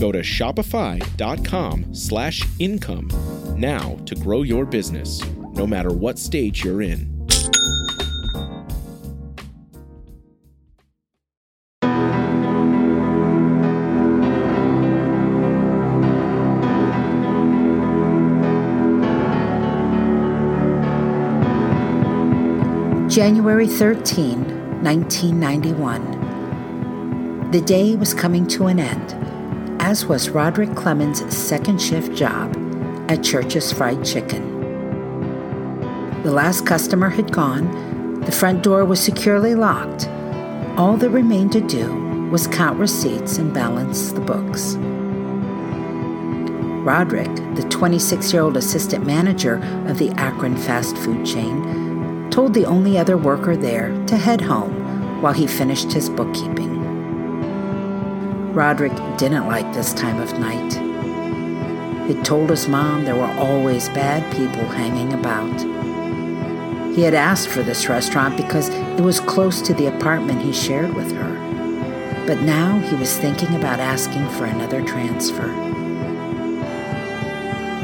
Go to shopify.com slash income now to grow your business, no matter what stage you're in. January 13, 1991. The day was coming to an end, as was Roderick Clemons' second shift job at Church's Fried Chicken. The last customer had gone, the front door was securely locked. All that remained to do was count receipts and balance the books. Roderick, the 26 year old assistant manager of the Akron fast food chain, told the only other worker there to head home while he finished his bookkeeping. Roderick didn't like this time of night. He'd told his mom there were always bad people hanging about. He had asked for this restaurant because it was close to the apartment he shared with her. But now he was thinking about asking for another transfer.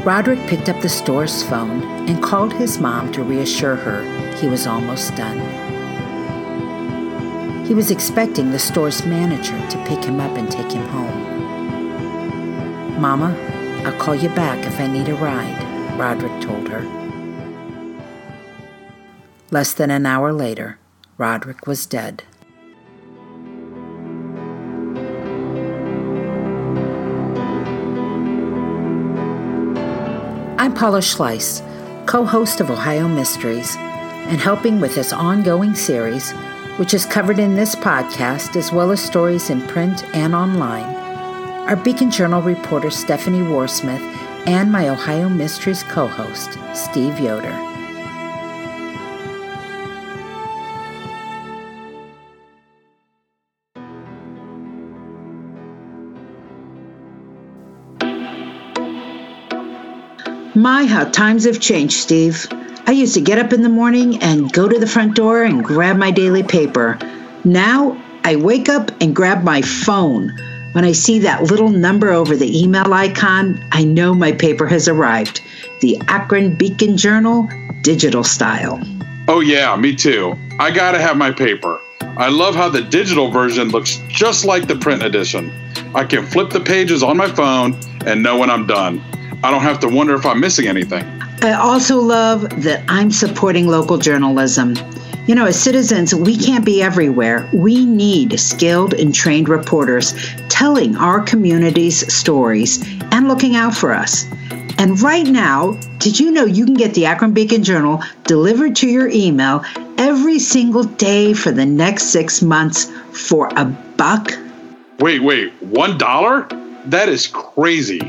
Roderick picked up the store's phone and called his mom to reassure her he was almost done. He was expecting the store's manager to pick him up and take him home. Mama, I'll call you back if I need a ride, Roderick told her. Less than an hour later, Roderick was dead. I'm Paula Schleis, co host of Ohio Mysteries and helping with this ongoing series, which is covered in this podcast as well as stories in print and online, are Beacon Journal reporter Stephanie Warsmith and my Ohio Mysteries co host, Steve Yoder. My, how times have changed, Steve. I used to get up in the morning and go to the front door and grab my daily paper. Now I wake up and grab my phone. When I see that little number over the email icon, I know my paper has arrived. The Akron Beacon Journal, digital style. Oh, yeah, me too. I gotta have my paper. I love how the digital version looks just like the print edition. I can flip the pages on my phone and know when I'm done. I don't have to wonder if I'm missing anything. I also love that I'm supporting local journalism. You know, as citizens, we can't be everywhere. We need skilled and trained reporters telling our community's stories and looking out for us. And right now, did you know you can get the Akron Beacon Journal delivered to your email every single day for the next six months for a buck? Wait, wait, one dollar? That is crazy.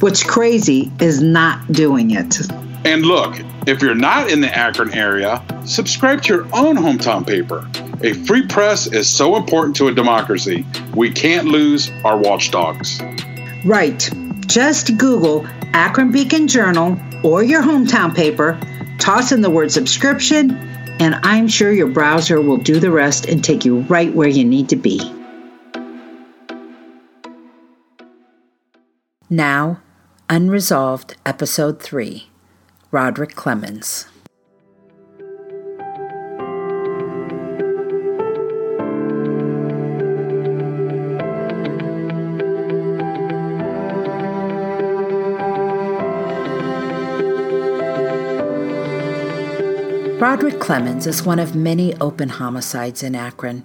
What's crazy is not doing it. And look, if you're not in the Akron area, subscribe to your own hometown paper. A free press is so important to a democracy. We can't lose our watchdogs. Right. Just Google Akron Beacon Journal or your hometown paper, toss in the word subscription, and I'm sure your browser will do the rest and take you right where you need to be. Now, Unresolved, Episode 3 Roderick Clemons. Roderick Clemons is one of many open homicides in Akron.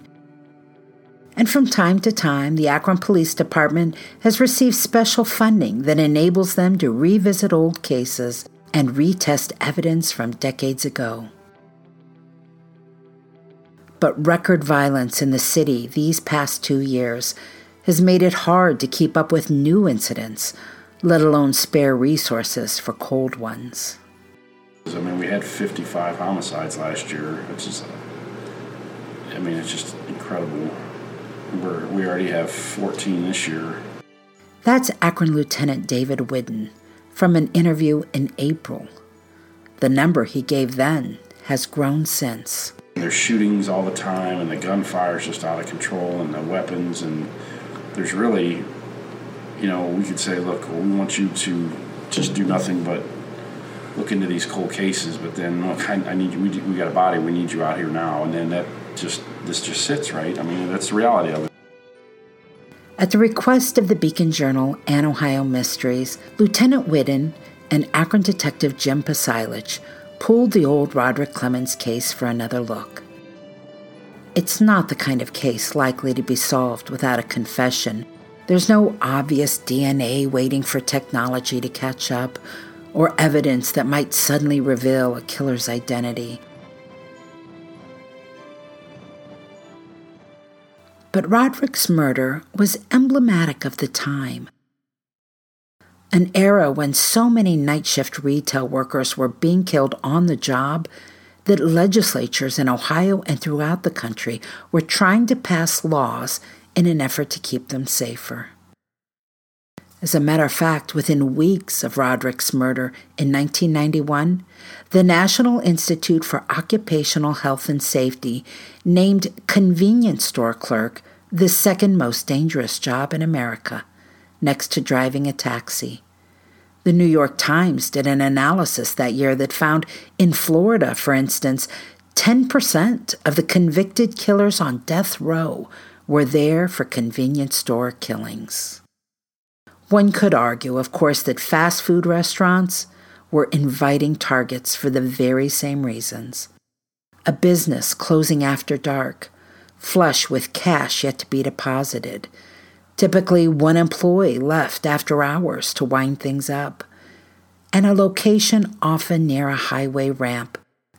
And from time to time, the Akron Police Department has received special funding that enables them to revisit old cases and retest evidence from decades ago. But record violence in the city these past two years has made it hard to keep up with new incidents, let alone spare resources for cold ones. I mean, we had 55 homicides last year. It's just, I mean, it's just incredible. We're, we already have 14 this year. That's Akron Lieutenant David Whidden from an interview in April. The number he gave then has grown since. There's shootings all the time, and the gunfire is just out of control, and the weapons, and there's really, you know, we could say, look, we want you to just do nothing but look into these cold cases, but then look, I, I need you. We, we got a body. We need you out here now, and then that just this just sits right. I mean, that's the reality of it. At the request of the Beacon Journal and Ohio Mysteries, Lieutenant Whidden and Akron Detective Jim Pasilich pulled the old Roderick Clemons case for another look. It's not the kind of case likely to be solved without a confession. There's no obvious DNA waiting for technology to catch up or evidence that might suddenly reveal a killer's identity. But Roderick's murder was emblematic of the time. An era when so many night shift retail workers were being killed on the job that legislatures in Ohio and throughout the country were trying to pass laws in an effort to keep them safer. As a matter of fact, within weeks of Roderick's murder in 1991, the National Institute for Occupational Health and Safety named convenience store clerk the second most dangerous job in America, next to driving a taxi. The New York Times did an analysis that year that found in Florida, for instance, 10% of the convicted killers on death row were there for convenience store killings. One could argue, of course, that fast food restaurants were inviting targets for the very same reasons. A business closing after dark, flush with cash yet to be deposited. Typically, one employee left after hours to wind things up. And a location often near a highway ramp,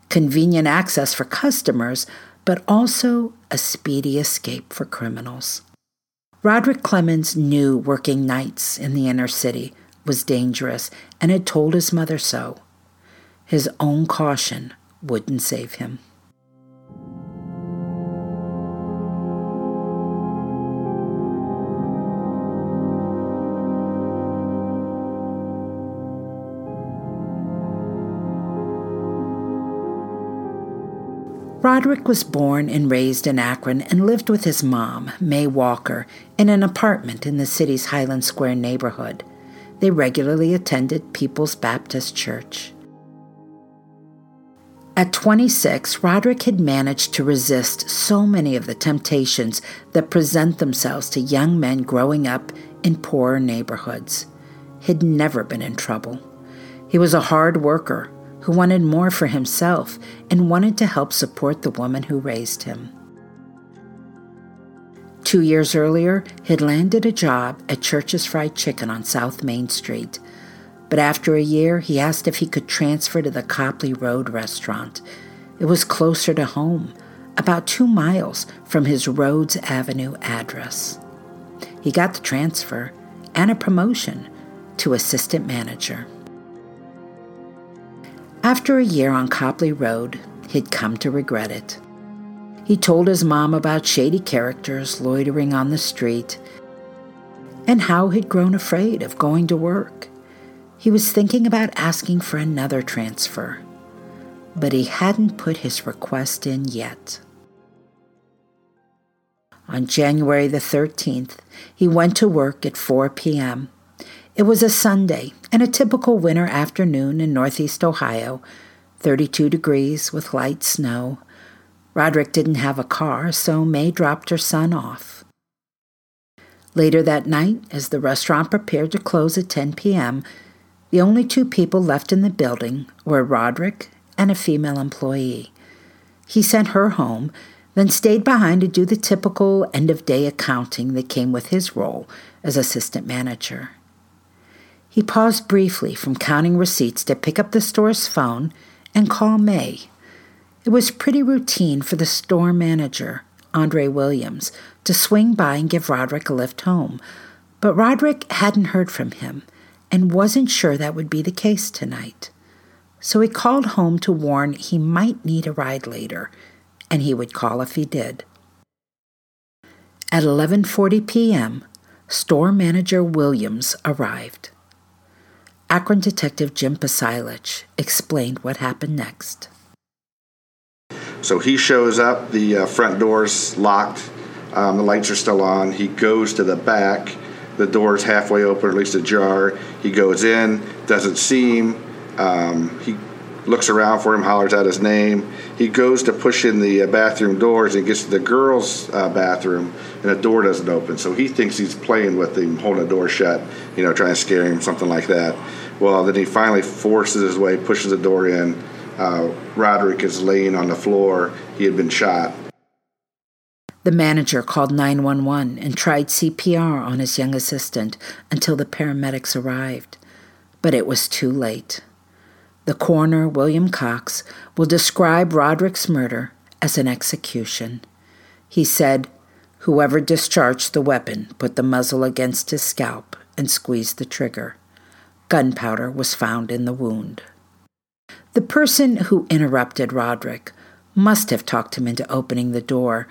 convenient access for customers, but also a speedy escape for criminals. Roderick Clemons knew working nights in the inner city was dangerous and had told his mother so. His own caution wouldn't save him. Roderick was born and raised in Akron and lived with his mom, May Walker, in an apartment in the city's Highland Square neighborhood. They regularly attended People's Baptist Church. At 26, Roderick had managed to resist so many of the temptations that present themselves to young men growing up in poorer neighborhoods. He'd never been in trouble. He was a hard worker who wanted more for himself and wanted to help support the woman who raised him. Two years earlier, he'd landed a job at Church's Fried Chicken on South Main Street. But after a year, he asked if he could transfer to the Copley Road restaurant. It was closer to home, about two miles from his Rhodes Avenue address. He got the transfer and a promotion to assistant manager. After a year on Copley Road, he'd come to regret it. He told his mom about shady characters loitering on the street and how he'd grown afraid of going to work. He was thinking about asking for another transfer, but he hadn't put his request in yet. On January the 13th, he went to work at 4 p.m. It was a Sunday and a typical winter afternoon in northeast Ohio, 32 degrees with light snow. Roderick didn't have a car, so May dropped her son off. Later that night, as the restaurant prepared to close at 10 p.m., the only two people left in the building were Roderick and a female employee. He sent her home, then stayed behind to do the typical end of day accounting that came with his role as assistant manager. He paused briefly from counting receipts to pick up the store's phone and call May. It was pretty routine for the store manager, Andre Williams, to swing by and give Roderick a lift home, but Roderick hadn't heard from him and wasn't sure that would be the case tonight. So he called home to warn he might need a ride later, and he would call if he did. At 11:40 p.m., store manager Williams arrived. Akron Detective Jim Pasilich explained what happened next. So he shows up, the uh, front door's locked, um, the lights are still on. He goes to the back, the door's halfway open, or at least ajar. He goes in, doesn't see him. Um, he looks around for him, hollers out his name. He goes to push in the uh, bathroom doors and gets to the girls' uh, bathroom, and the door doesn't open. So he thinks he's playing with him, holding the door shut, you know, trying to scare him, something like that. Well, then he finally forces his way, pushes the door in. Uh, Roderick is laying on the floor. He had been shot. The manager called 911 and tried CPR on his young assistant until the paramedics arrived. But it was too late. The coroner, William Cox, will describe Roderick's murder as an execution. He said, Whoever discharged the weapon put the muzzle against his scalp and squeezed the trigger. Gunpowder was found in the wound. The person who interrupted Roderick must have talked him into opening the door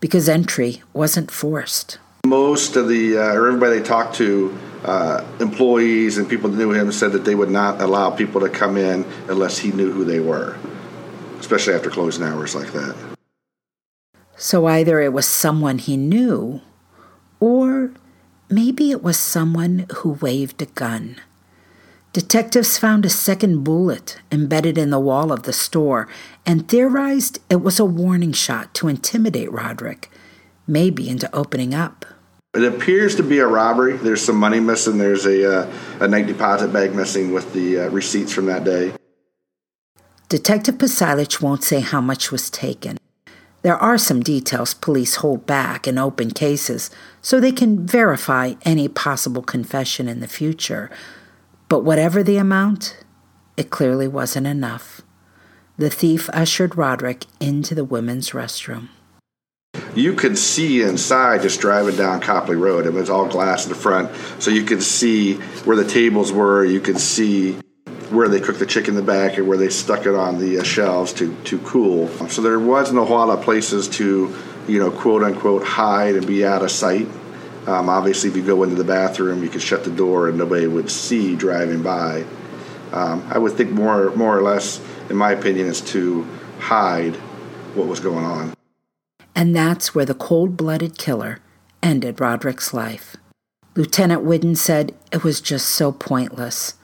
because entry wasn't forced. Most of the, uh, or everybody they talked to, uh, employees and people that knew him said that they would not allow people to come in unless he knew who they were, especially after closing hours like that. So either it was someone he knew, or maybe it was someone who waved a gun. Detectives found a second bullet embedded in the wall of the store and theorized it was a warning shot to intimidate Roderick, maybe into opening up. It appears to be a robbery. There's some money missing. There's a, uh, a night deposit bag missing with the uh, receipts from that day. Detective Pasilich won't say how much was taken. There are some details police hold back in open cases so they can verify any possible confession in the future but whatever the amount, it clearly wasn't enough. The thief ushered Roderick into the women's restroom. You could see inside just driving down Copley Road. It was all glass in the front, so you could see where the tables were. You could see where they cooked the chicken in the back and where they stuck it on the uh, shelves to, to cool. So there wasn't a whole lot of places to, you know, quote unquote, hide and be out of sight. Um, obviously, if you go into the bathroom, you could shut the door and nobody would see driving by. Um, I would think more, more or less, in my opinion, is to hide what was going on. And that's where the cold blooded killer ended Roderick's life. Lieutenant Whidden said it was just so pointless.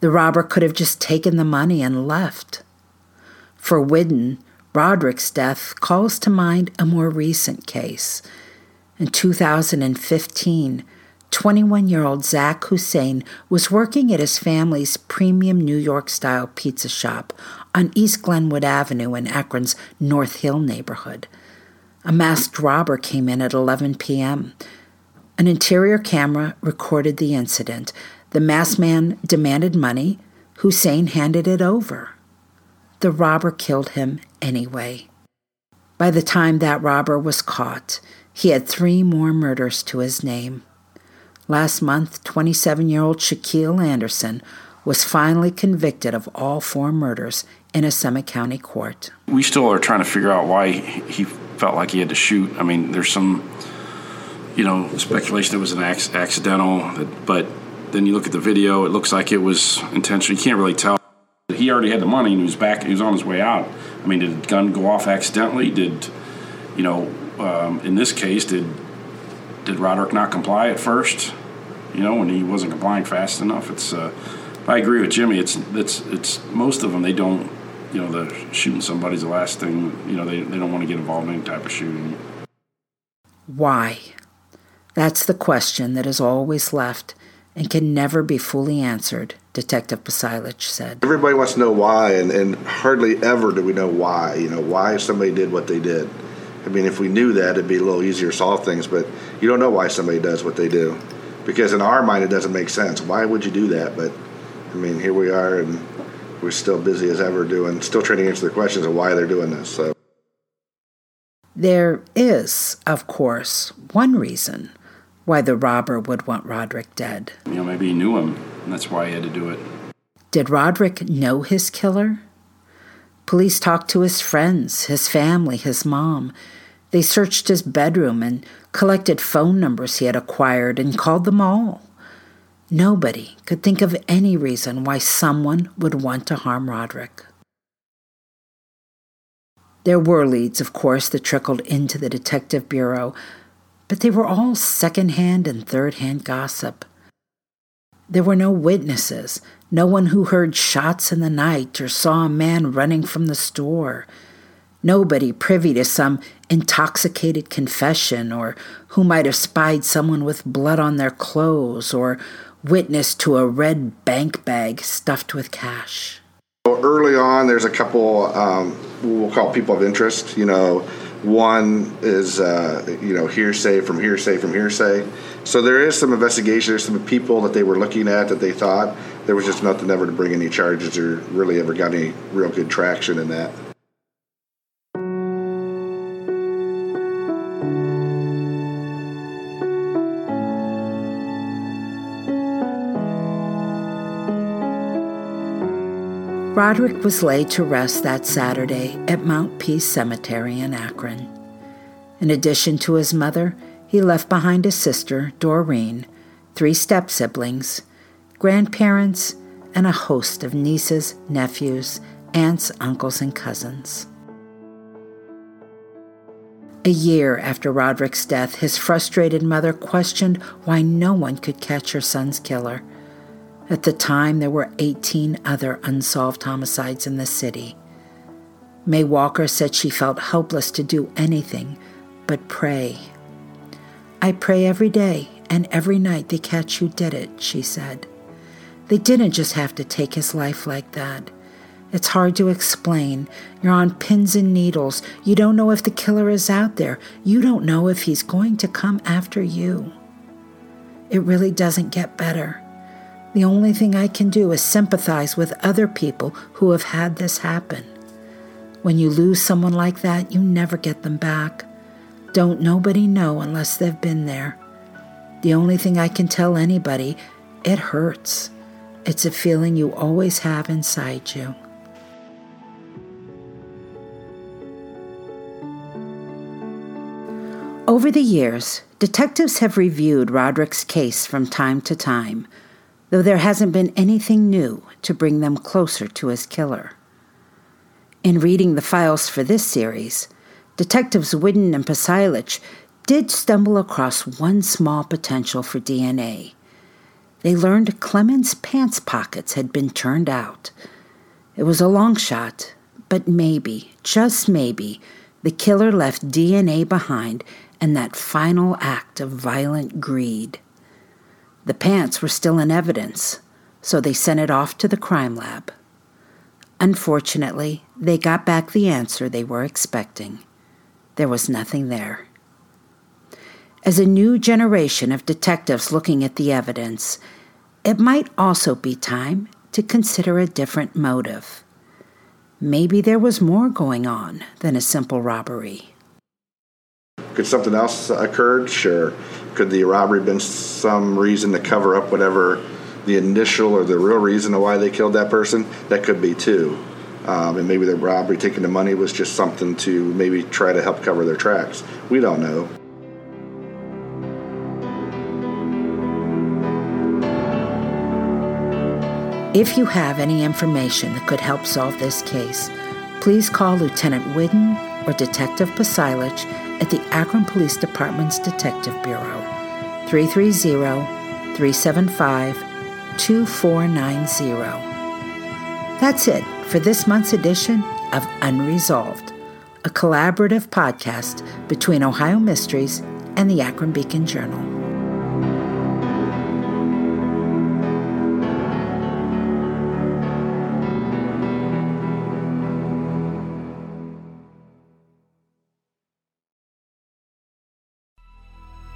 The robber could have just taken the money and left. For Whidden, Roderick's death calls to mind a more recent case in 2015, 21 year old Zach Hussein was working at his family's premium New York style pizza shop on East Glenwood Avenue in Akron's North Hill neighborhood. A masked robber came in at 11 p.m. An interior camera recorded the incident. The masked man demanded money. Hussein handed it over. The robber killed him anyway. By the time that robber was caught, he had three more murders to his name. Last month, 27 year old Shaquille Anderson was finally convicted of all four murders in a Summit County court. We still are trying to figure out why he felt like he had to shoot. I mean, there's some, you know, speculation it was an accidental, but then you look at the video, it looks like it was intentional. You can't really tell. He already had the money and he was back, he was on his way out. I mean, did the gun go off accidentally? Did, you know, um, in this case, did did Roderick not comply at first? You know, when he wasn't complying fast enough. It's. Uh, I agree with Jimmy. It's it's it's most of them they don't. You know, the shooting somebody's the last thing. You know, they they don't want to get involved in any type of shooting. Why? That's the question that is always left and can never be fully answered, Detective Pasilich said. Everybody wants to know why, and, and hardly ever do we know why. You know, why somebody did what they did. I mean, if we knew that, it'd be a little easier to solve things, but you don't know why somebody does what they do. Because in our mind, it doesn't make sense. Why would you do that? But, I mean, here we are, and we're still busy as ever doing, still trying to answer the questions of why they're doing this. So. There is, of course, one reason why the robber would want Roderick dead. You know, maybe he knew him, and that's why he had to do it. Did Roderick know his killer? Police talked to his friends, his family, his mom. They searched his bedroom and collected phone numbers he had acquired and called them all. Nobody could think of any reason why someone would want to harm Roderick. There were leads, of course, that trickled into the Detective Bureau, but they were all second-hand and third-hand gossip. There were no witnesses, no one who heard shots in the night or saw a man running from the store. Nobody privy to some intoxicated confession or who might have spied someone with blood on their clothes or witness to a red bank bag stuffed with cash. Early on, there's a couple um, we'll call people of interest. You know, one is uh, you know hearsay from hearsay from hearsay. So there is some investigation. There's some people that they were looking at that they thought there was just nothing ever to bring any charges or really ever got any real good traction in that. Roderick was laid to rest that Saturday at Mount Peace Cemetery in Akron. In addition to his mother, he left behind a sister, Doreen, three step siblings, grandparents, and a host of nieces, nephews, aunts, uncles, and cousins. A year after Roderick's death, his frustrated mother questioned why no one could catch her son's killer. At the time, there were 18 other unsolved homicides in the city. May Walker said she felt helpless to do anything but pray. I pray every day and every night they catch who did it, she said. They didn't just have to take his life like that. It's hard to explain. You're on pins and needles. You don't know if the killer is out there. You don't know if he's going to come after you. It really doesn't get better. The only thing I can do is sympathize with other people who have had this happen. When you lose someone like that, you never get them back. Don't nobody know unless they've been there. The only thing I can tell anybody, it hurts. It's a feeling you always have inside you. Over the years, detectives have reviewed Roderick's case from time to time though there hasn't been anything new to bring them closer to his killer. In reading the files for this series, Detectives Whidden and Pasilich did stumble across one small potential for DNA. They learned Clemons' pants pockets had been turned out. It was a long shot, but maybe, just maybe, the killer left DNA behind in that final act of violent greed. The pants were still in evidence, so they sent it off to the crime lab. Unfortunately, they got back the answer they were expecting. There was nothing there. As a new generation of detectives looking at the evidence, it might also be time to consider a different motive. Maybe there was more going on than a simple robbery. Could something else have occurred? Sure. Could the robbery been some reason to cover up whatever the initial or the real reason why they killed that person? That could be too. Um, and maybe the robbery taking the money was just something to maybe try to help cover their tracks. We don't know. If you have any information that could help solve this case, please call Lieutenant Whidden or Detective Pasilich at the Akron Police Department's Detective Bureau, 330 375 2490. That's it for this month's edition of Unresolved, a collaborative podcast between Ohio Mysteries and the Akron Beacon Journal.